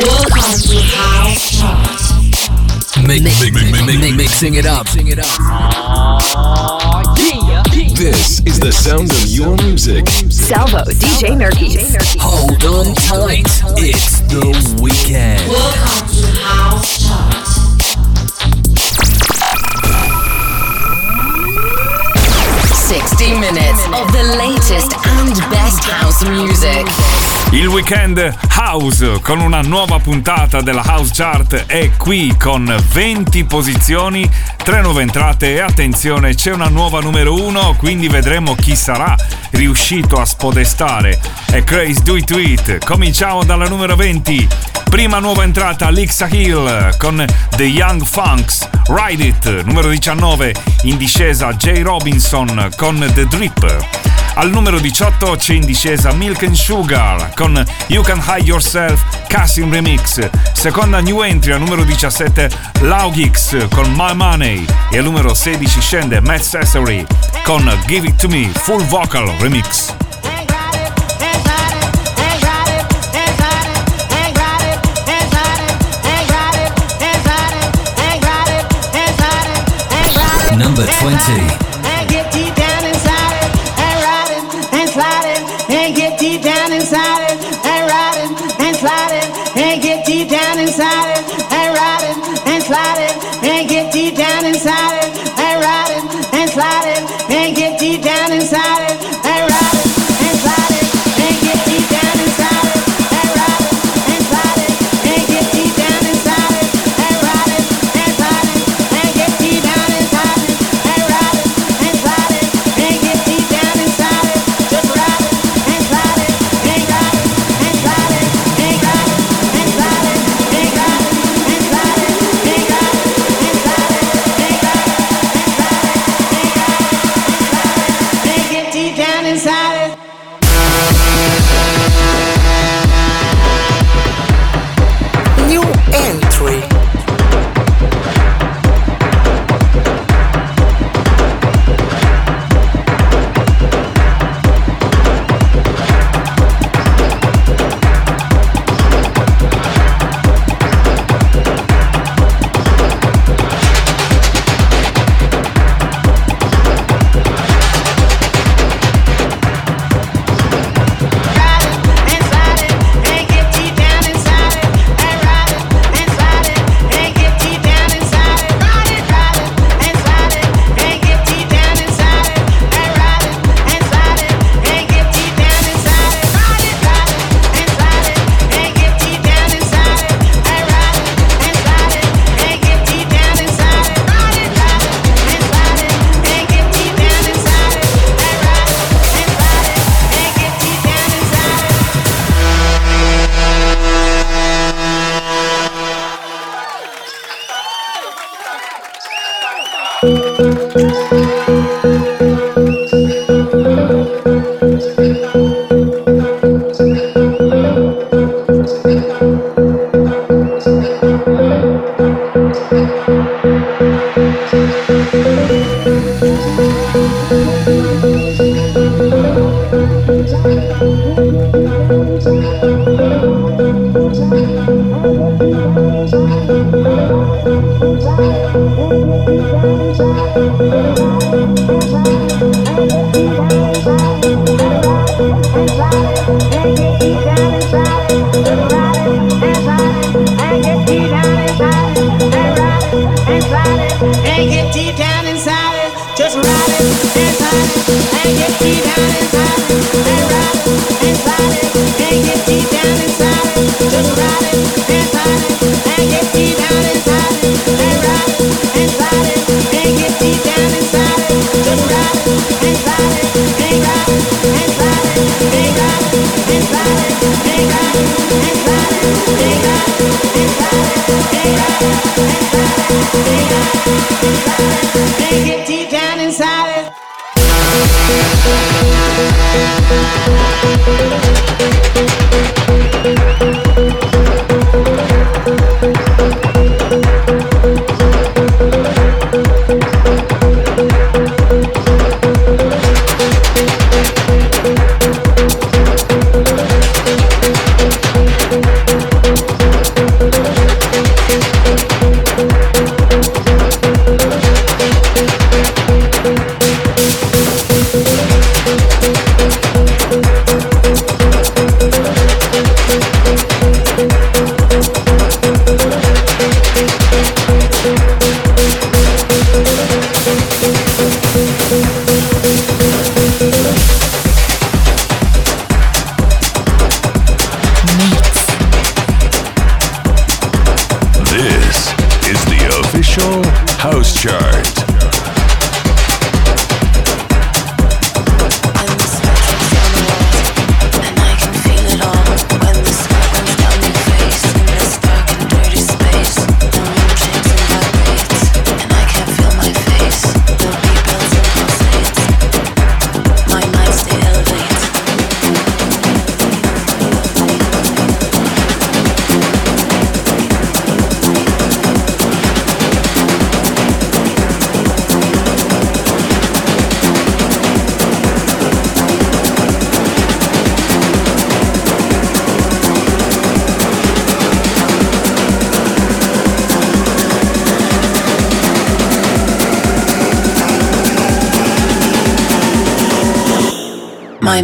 Mix, mix, mix, mixing it up. This is the sound of your music. Salvo, DJ Nerkis. Hold on tight. It's the weekend. Welcome to House Chart. 60 minutes of the latest and best house music. Il weekend House con una nuova puntata della House Chart è qui con 20 posizioni tre nuove entrate e attenzione c'è una nuova numero 1 quindi vedremo chi sarà riuscito a spodestare. È Craze Do It It. Cominciamo dalla numero 20. Prima nuova entrata Lixa Hill con The Young Funks Ride It. Numero 19 in discesa Jay Robinson con The Drip. Al numero 18 c'è in discesa Milk and Sugar con You Can Hide Yourself Cassim Remix. Seconda new entry al numero 17 Laugix con My Money. E al numero 16 scende Matt Sessory con Give It To Me Full Vocal Remix. Number 20.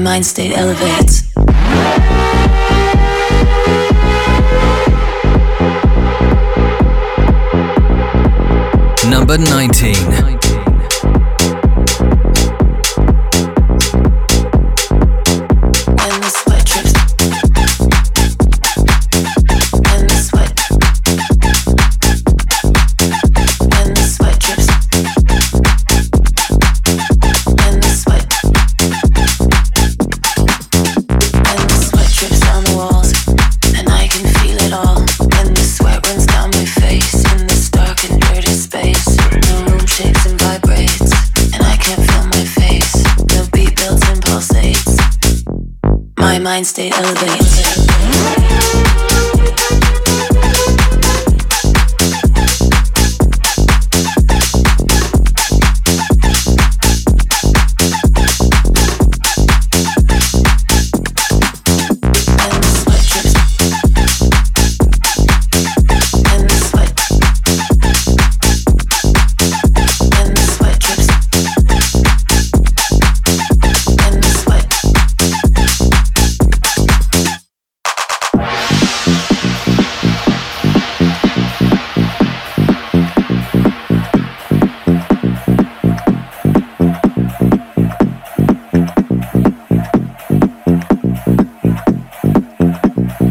mind state elevates. Number 19. mind state elevated.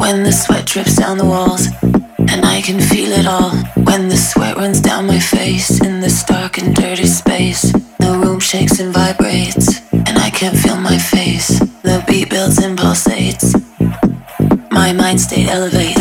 When the sweat drips down the walls, and I can feel it all. When the sweat runs down my face in this dark and dirty space, the room shakes and vibrates, and I can't feel my face. The beat builds and pulsates, my mind state elevates.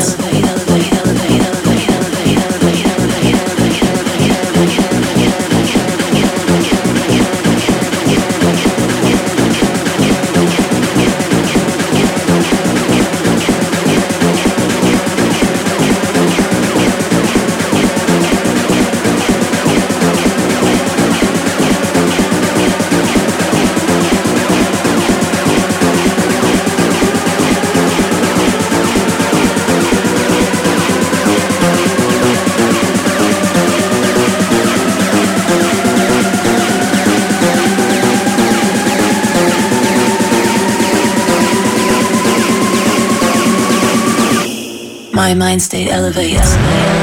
my mind state elevated.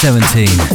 17.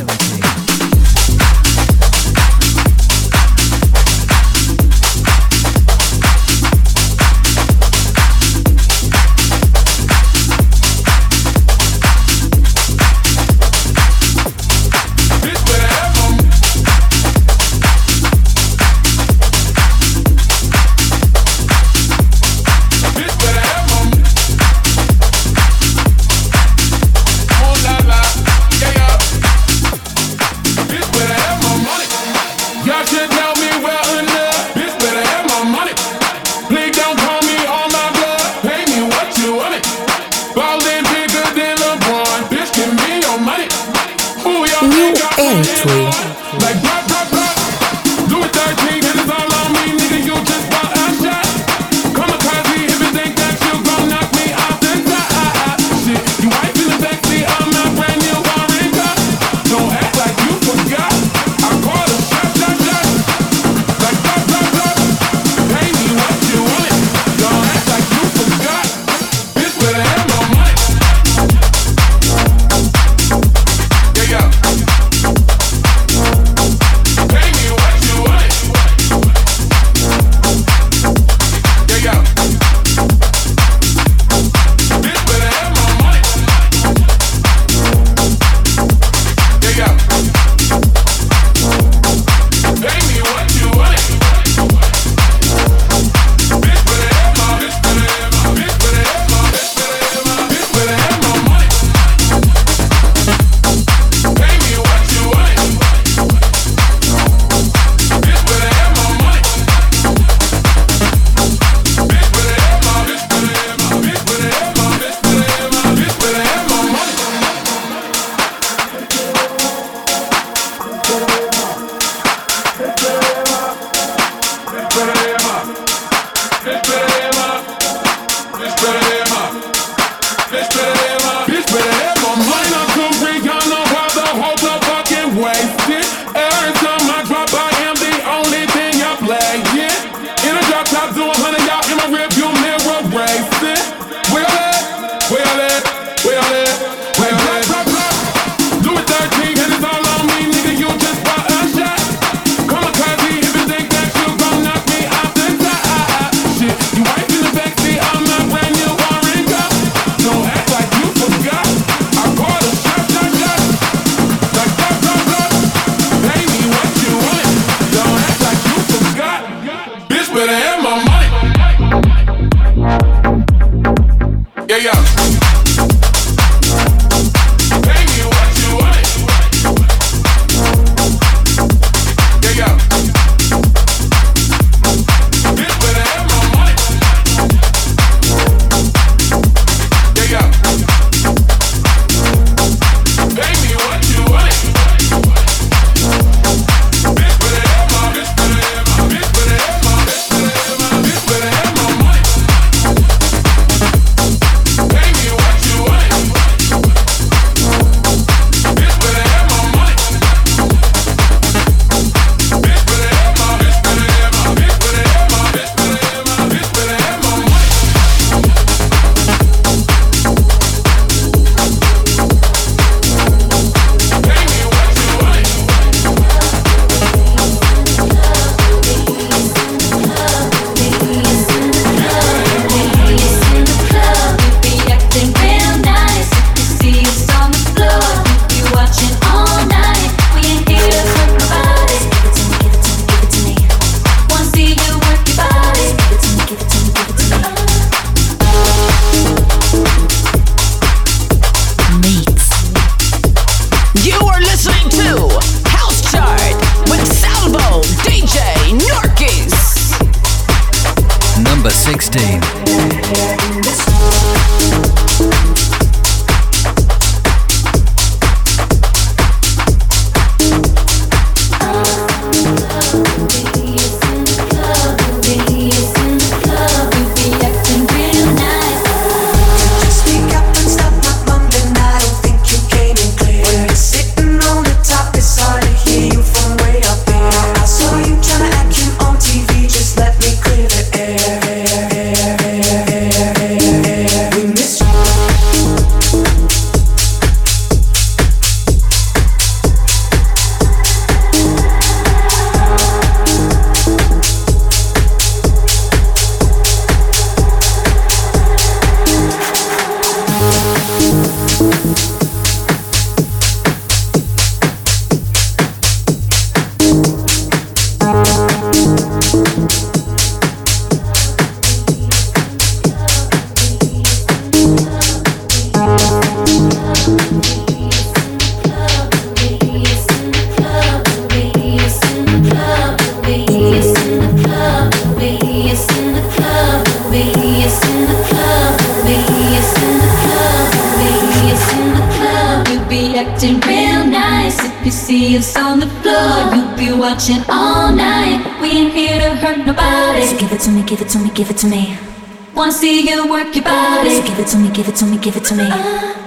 give it to me. Wanna see you work your body. So give it to me, give it to me, give it to me. Uh.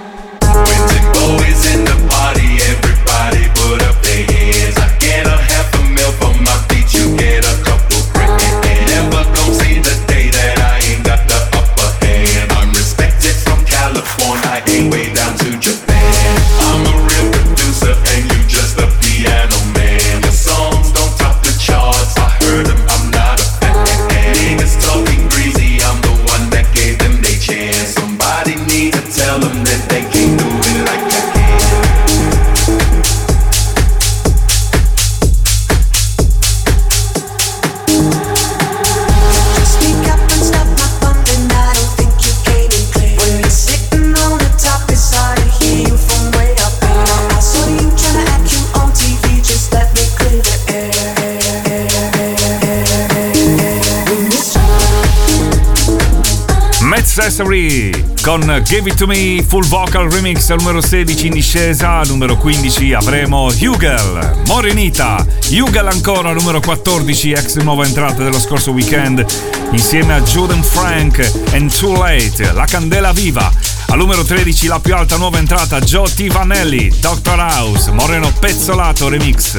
con Give It To Me Full Vocal Remix al numero 16 in discesa, al numero 15 avremo Hugel, Morenita, Hugel ancora al numero 14, ex nuova entrata dello scorso weekend, insieme a Juden Frank and Too Late, La Candela Viva, al numero 13 la più alta nuova entrata Joe T. Vanelli, Dr. House, Moreno Pezzolato Remix.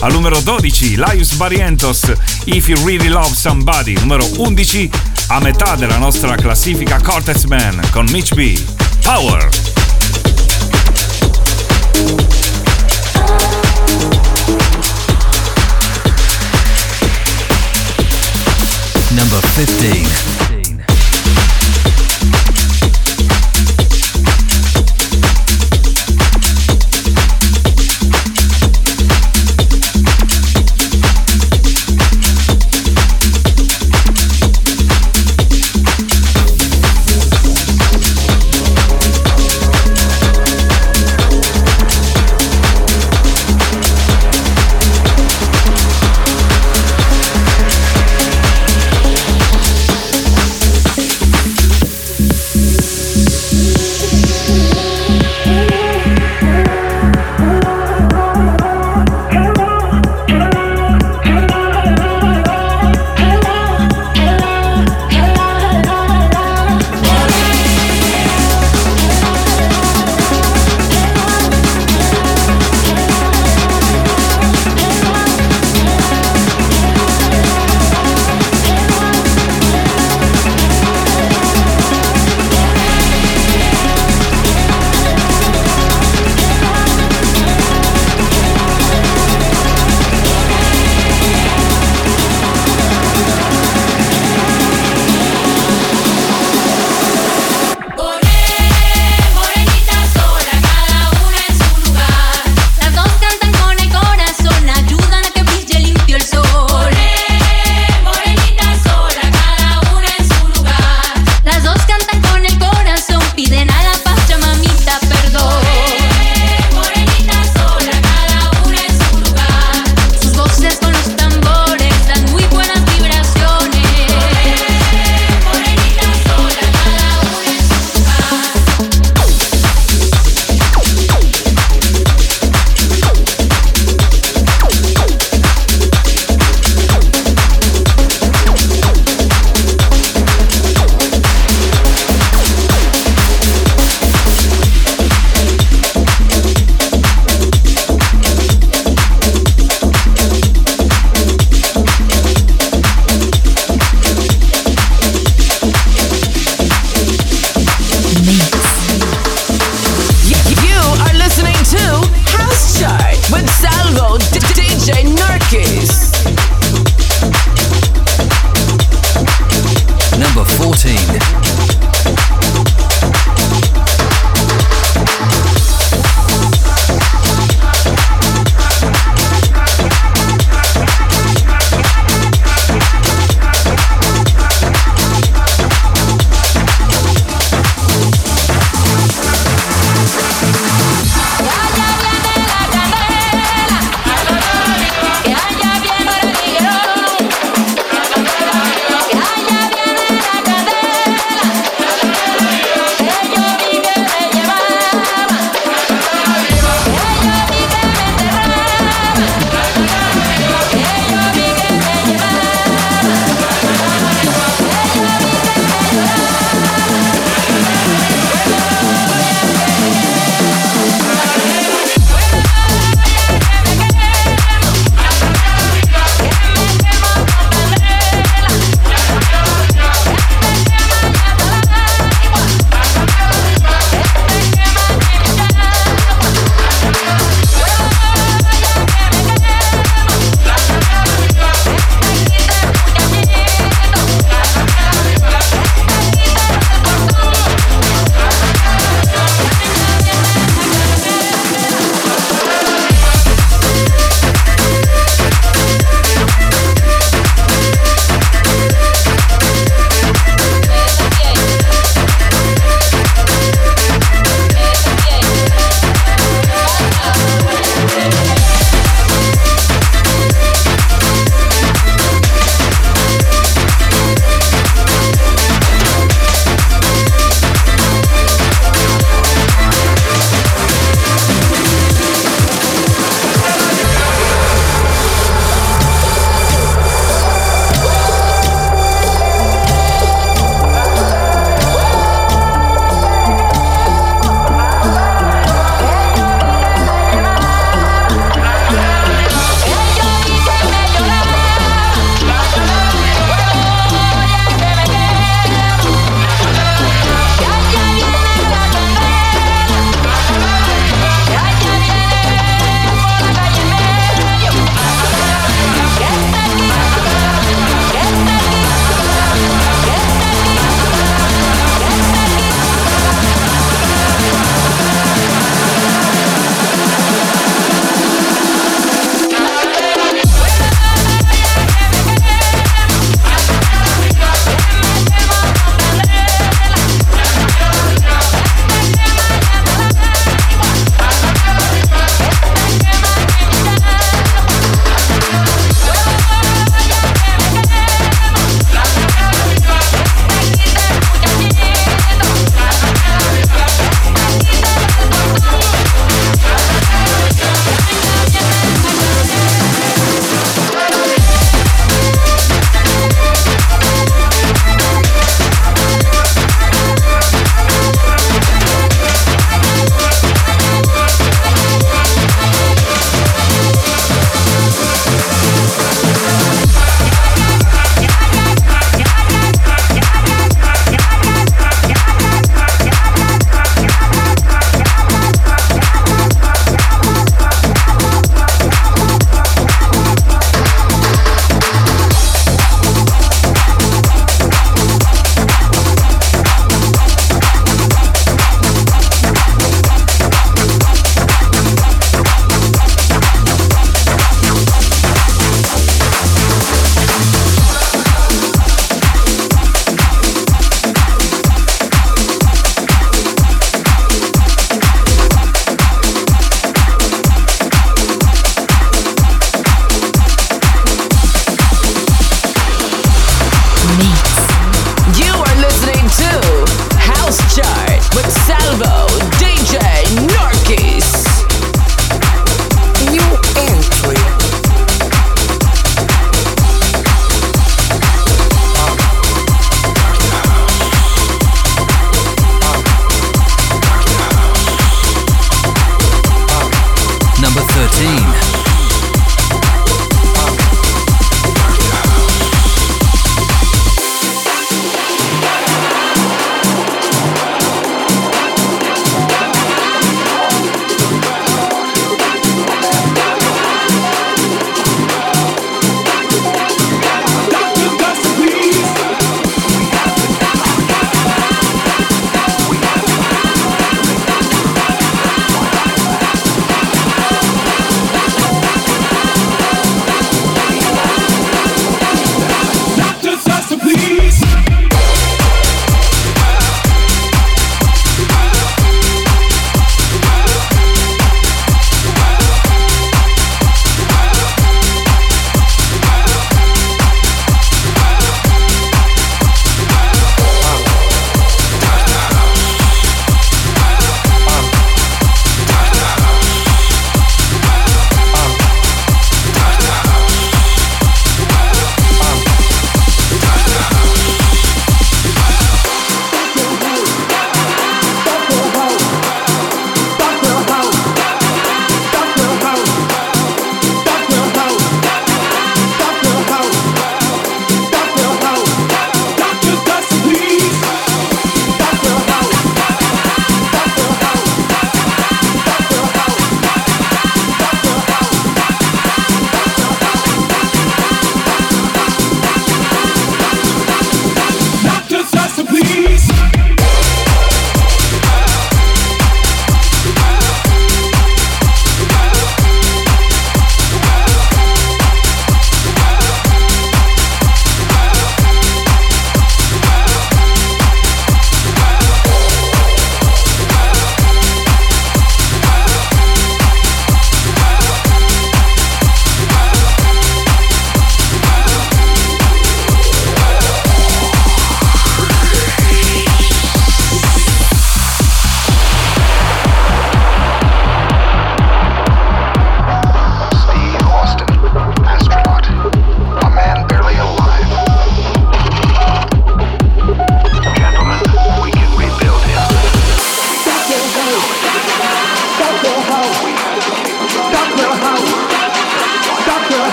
Al numero 12 Laius Barrientos, If You Really Love Somebody. Numero 11 a metà della nostra classifica Cortex Man con Mitch B. Power! number 15.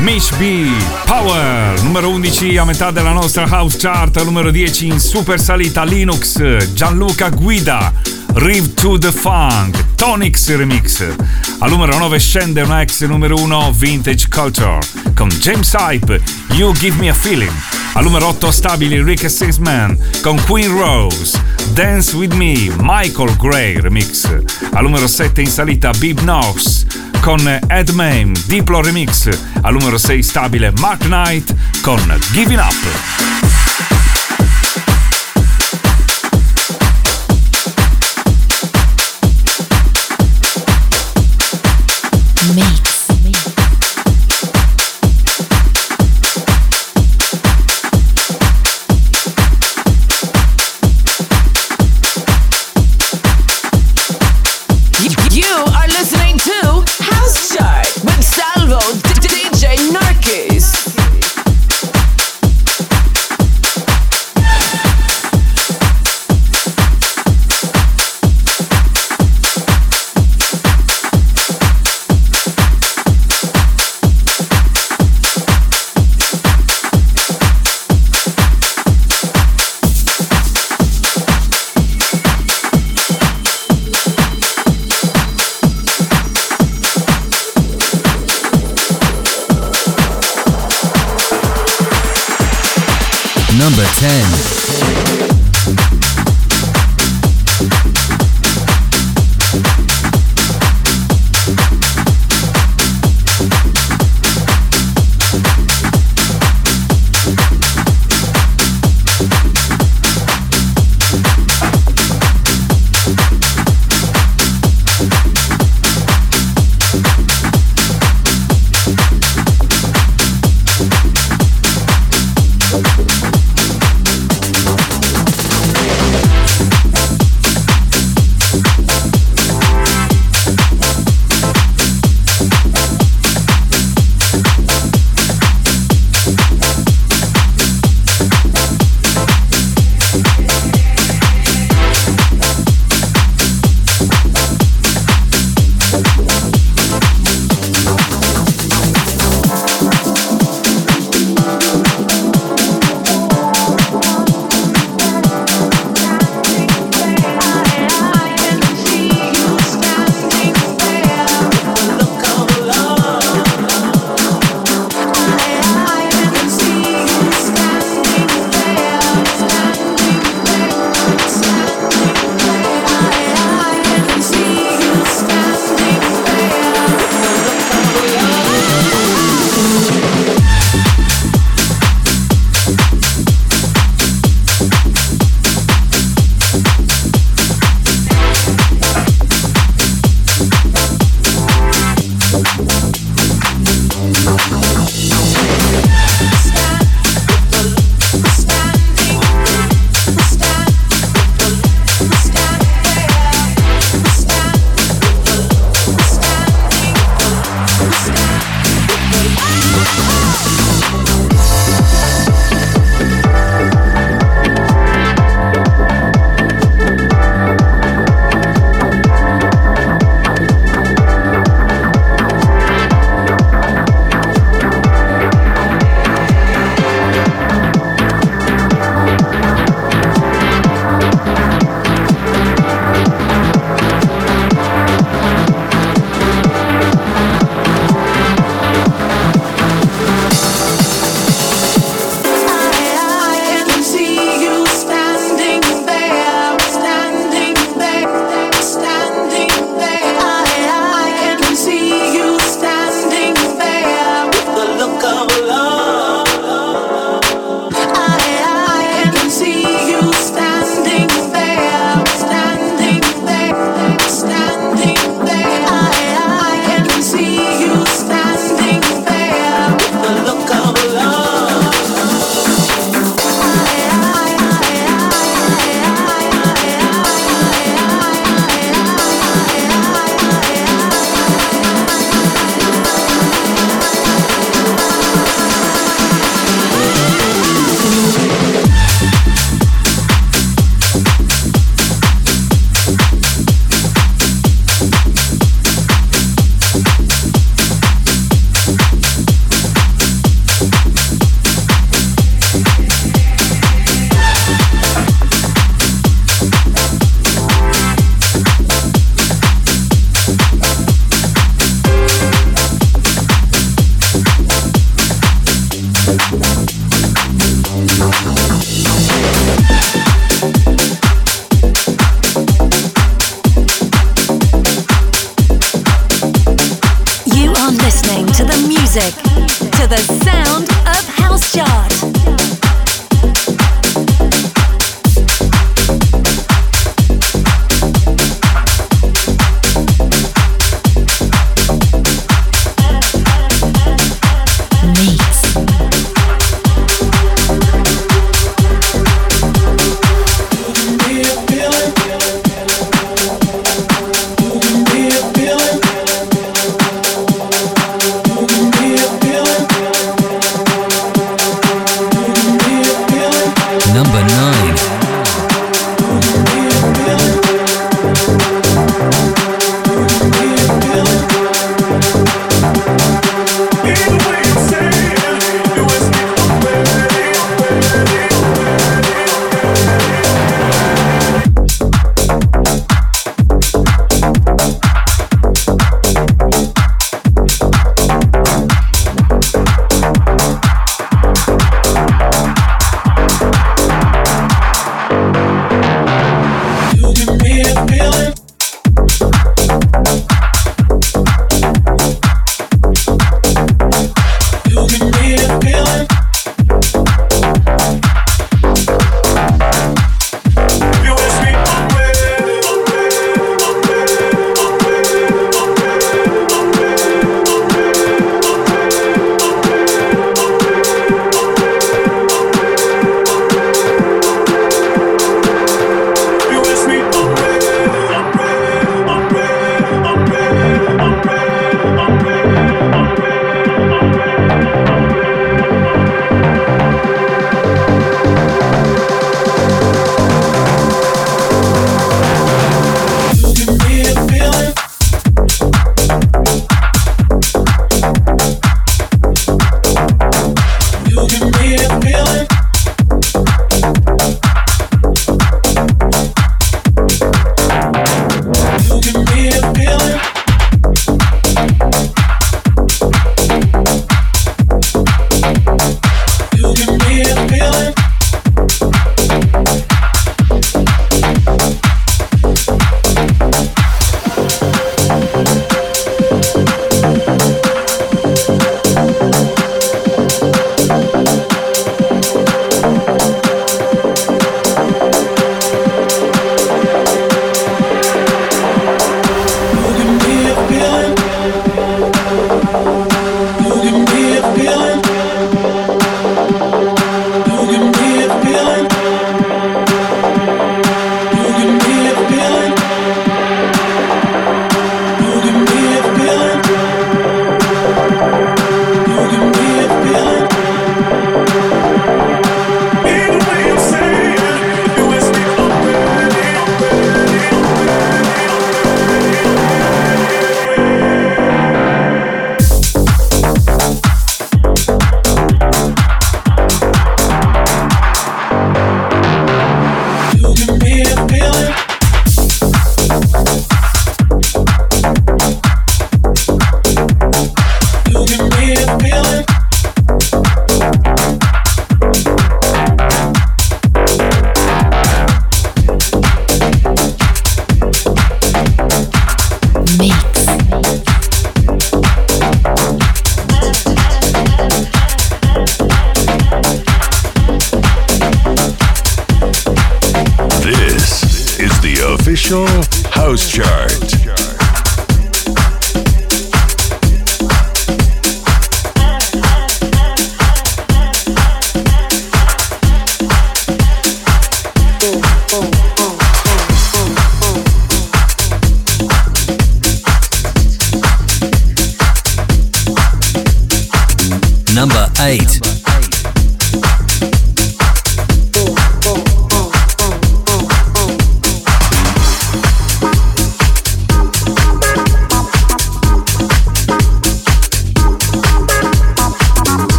Mitch B. Power, numero 11 a metà della nostra house chart, numero 10 in super salita Linux, Gianluca Guida. Rive to the Funk, Tonix Remix. Al numero 9 scende una ex numero 1 Vintage Culture con James Hype, You Give Me a Feeling. Al numero 8 stabili Rick Man con Queen Rose, Dance With Me, Michael Gray Remix. Al numero 7 in salita Bib Knox con Ed Mame, Diplo Remix. Al numero 6 stabile Mark Knight con Giving Up.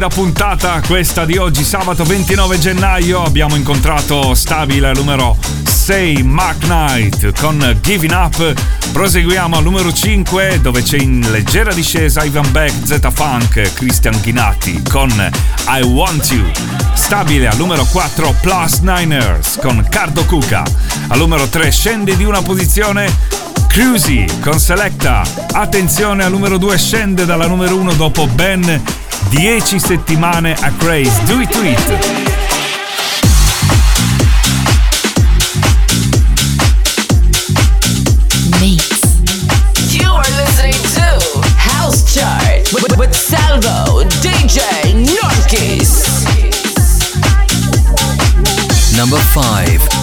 splendida puntata questa di oggi, sabato 29 gennaio. Abbiamo incontrato stabile numero 6, Mark Knight, con Giving Up. Proseguiamo al numero 5, dove c'è in leggera discesa Ivan Beck, Z Funk, Christian Ghinatti con I Want You. Stabile al numero 4, Plus Niners con Cardo Cuca. Al numero 3 scende di una posizione Cruzy con Selecta. Attenzione al numero 2 scende dalla numero 1 dopo ben 10 settimane a Craze Do It To It. with Salvo DJ Norkis. Number 5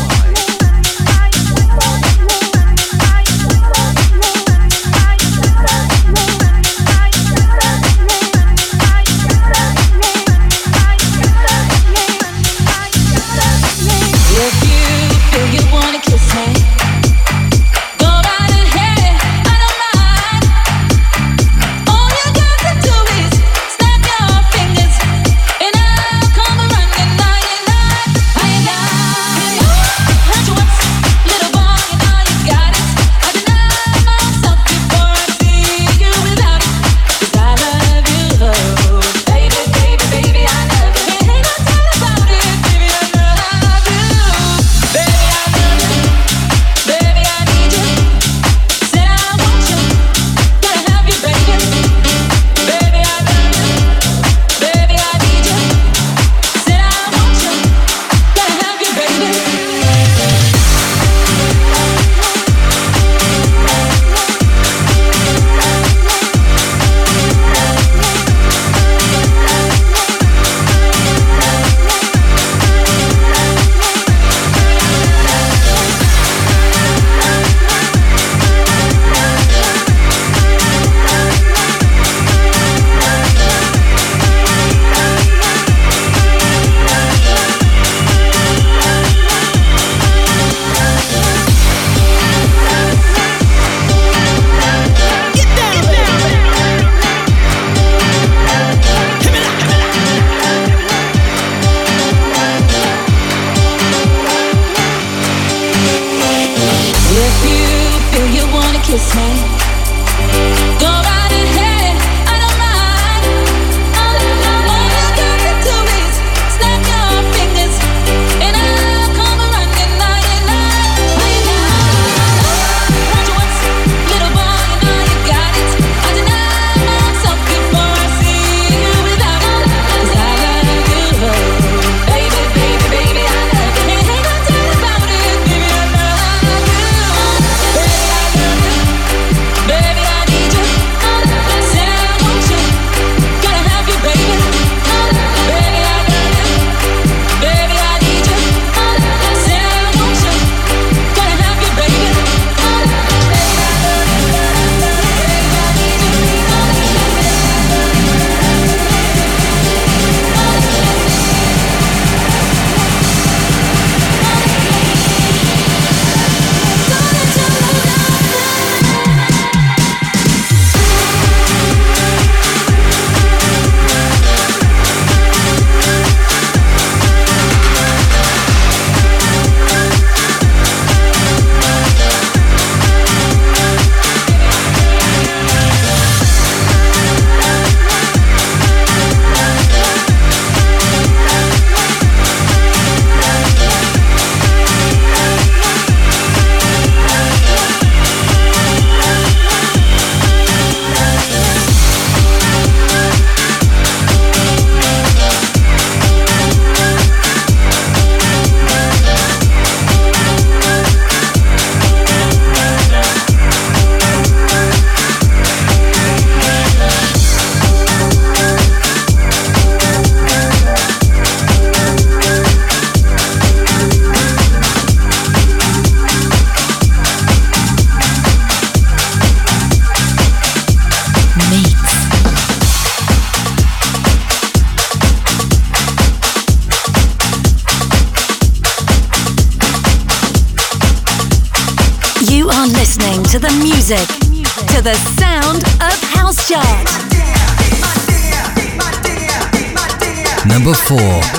Number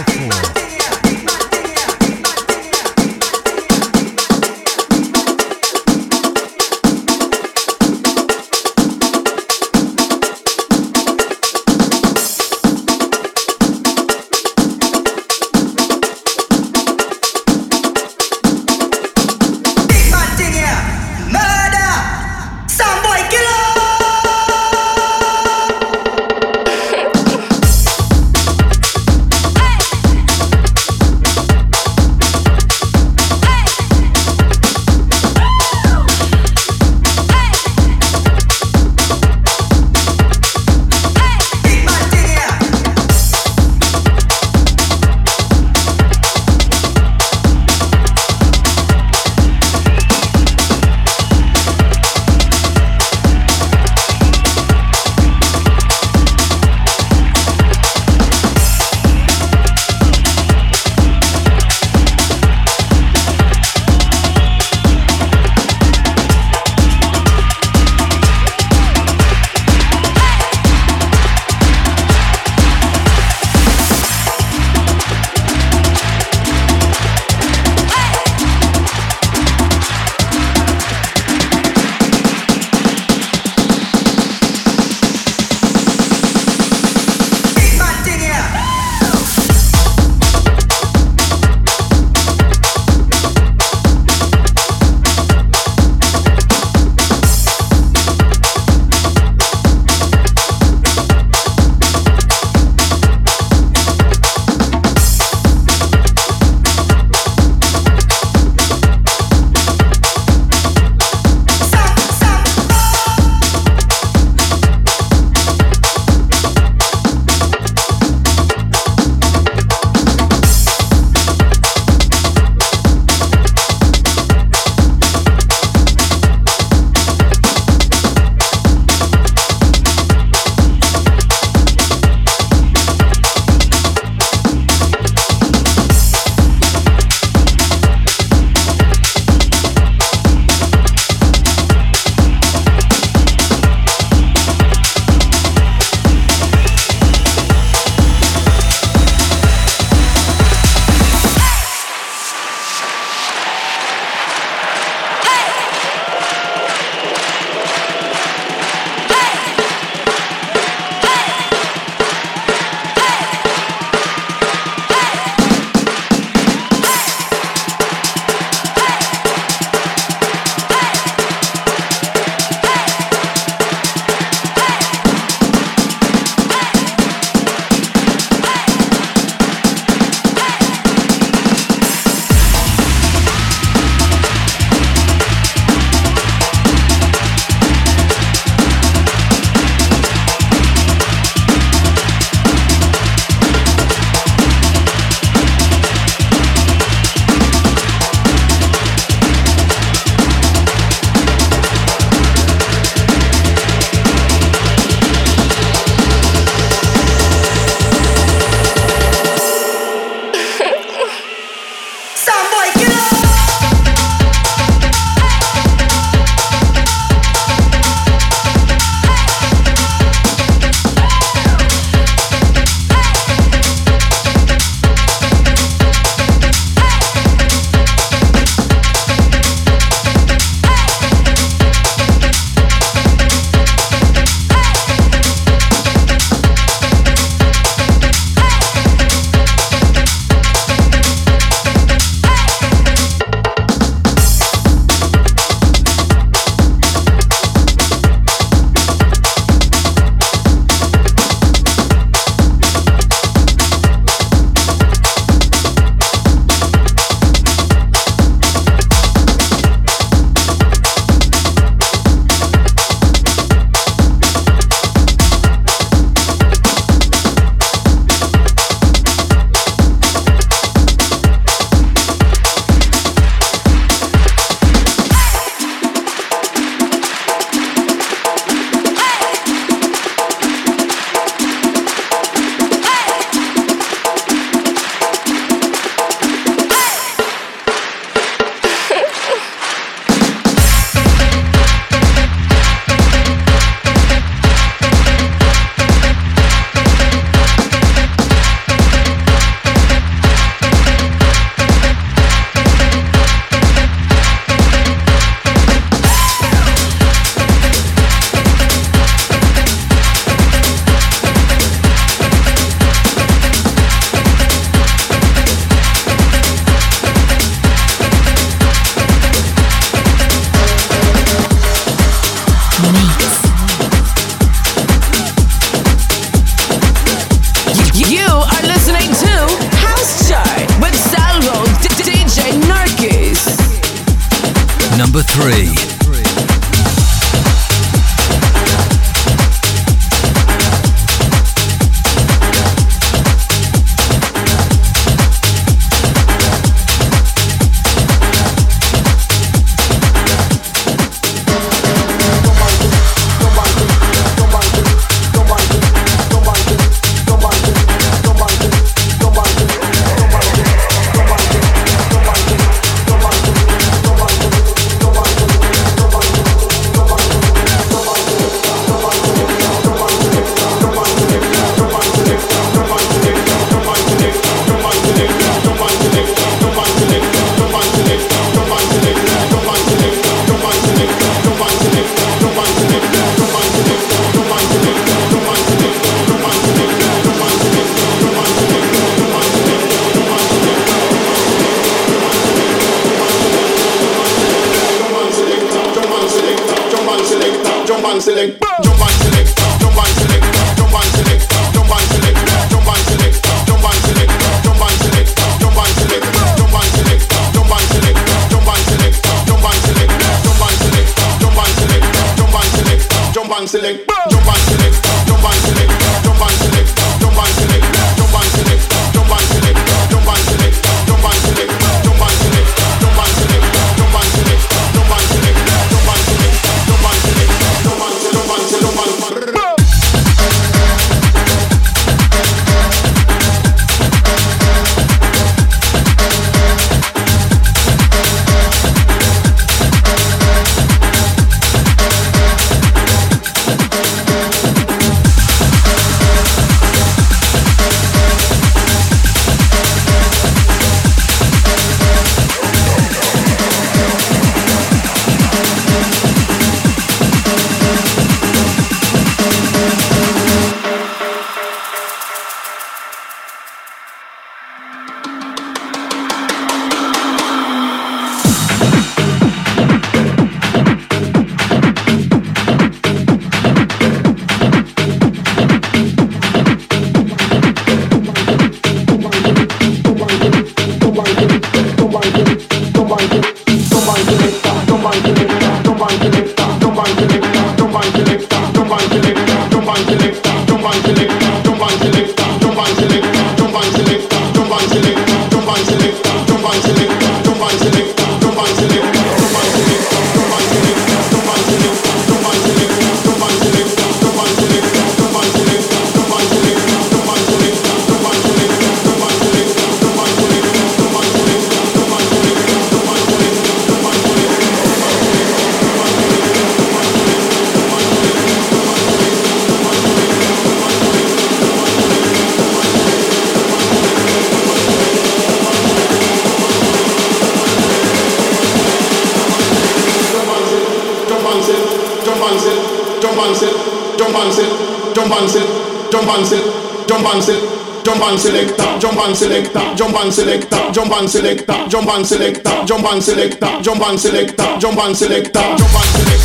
and jump and selector, jump and selector, jump and selector, jump and selector, jump and selector.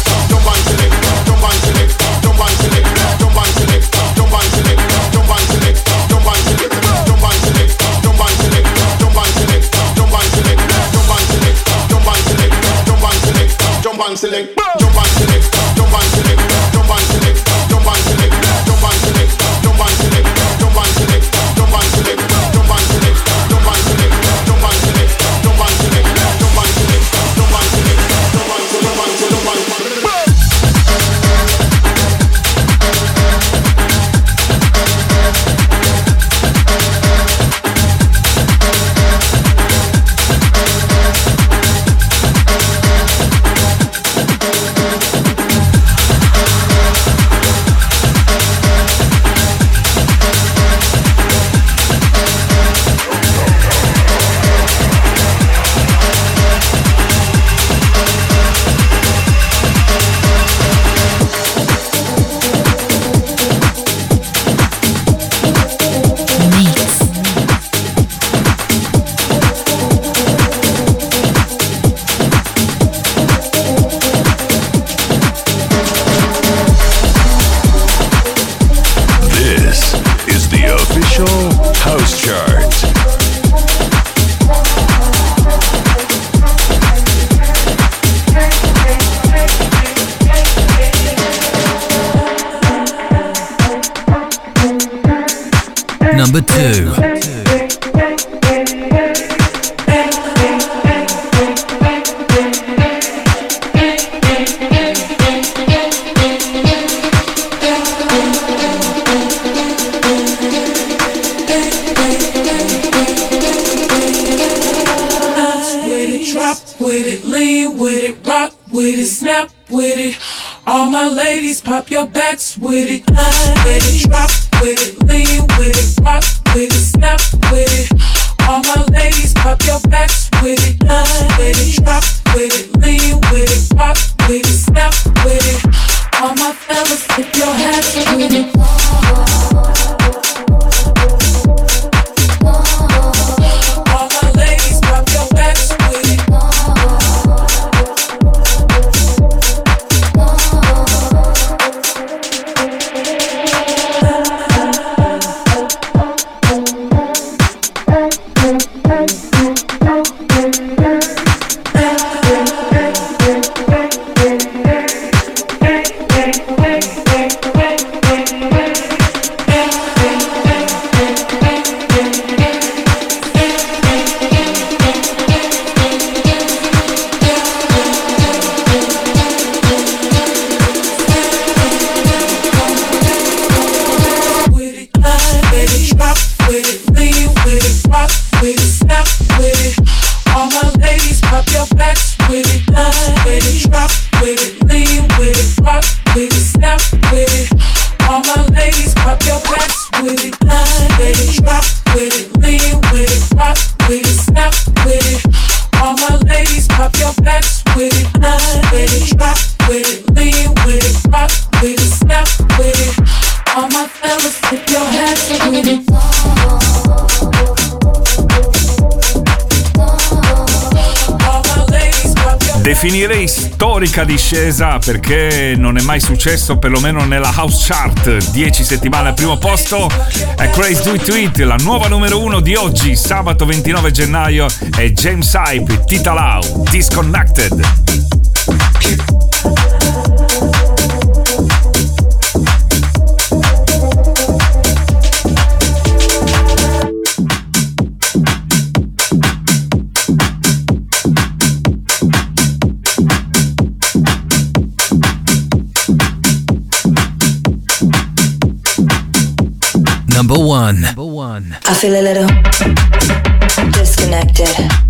storica discesa perché non è mai successo perlomeno nella house chart. 10 settimane al primo posto è Crazy Do It Tweet la nuova numero 1 di oggi sabato 29 gennaio è James Hype Tita Lau Disconnected. one. Number one. I feel a little disconnected.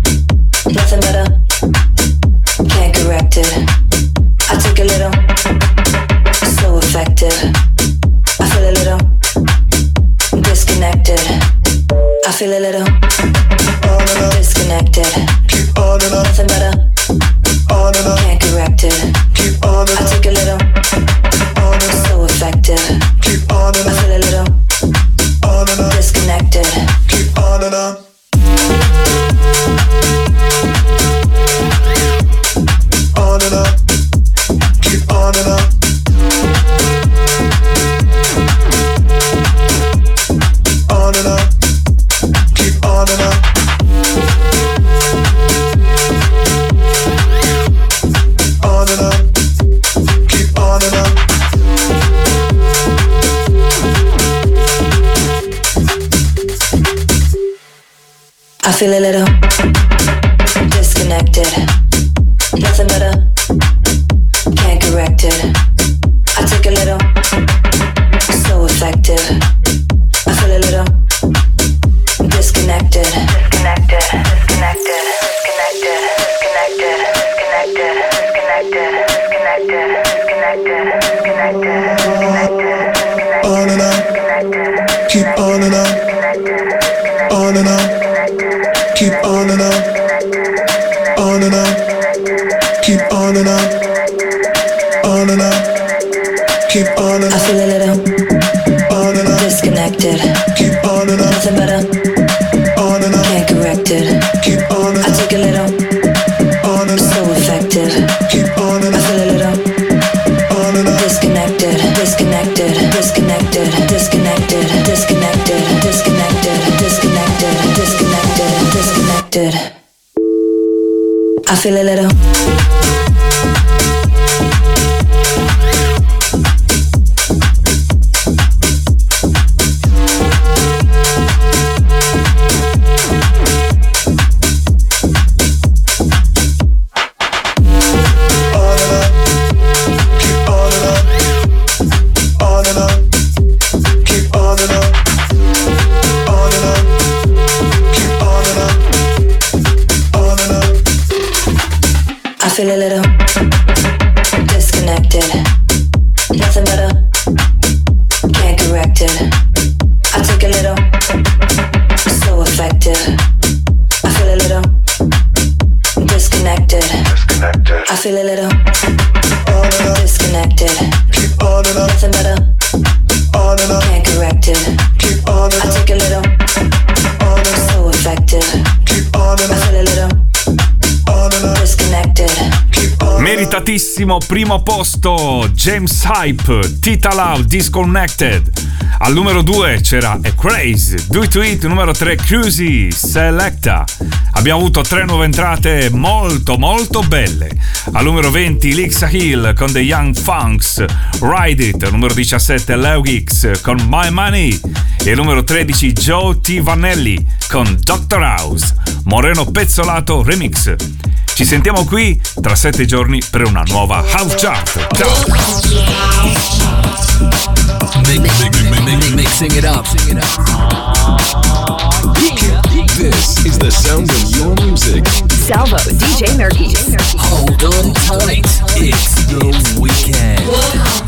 feeling Keep on and. I feel a little on and disconnected. Keep on and. Nothing better. On and. Can't correct it. Keep on and. I take a little on and. So effective. Keep on and. I feel a little on and. Disconnected. Disconnected. Disconnected. Disconnected. Disconnected. Disconnected. Disconnected. Disconnected. Disconnected. I feel a little. Meritatissimo primo posto James Hype, Tita Love, Disconnected. Al numero 2 c'era A Craze, Do It It, numero 3 Cruisy, Selecta. Abbiamo avuto tre nuove entrate molto molto belle. Al numero 20 Lixa Hill con The Young Funks, Ride It, numero 17 Leugix con My Money e al numero 13 Joe T. Vanelli con Dr. House, Moreno Pezzolato Remix. Ci sentiamo qui tra sette giorni per una nuova House Chart. Ciao! This is the sound of your music. Salvo DJ Murky. Hold on tight. It's the weekend.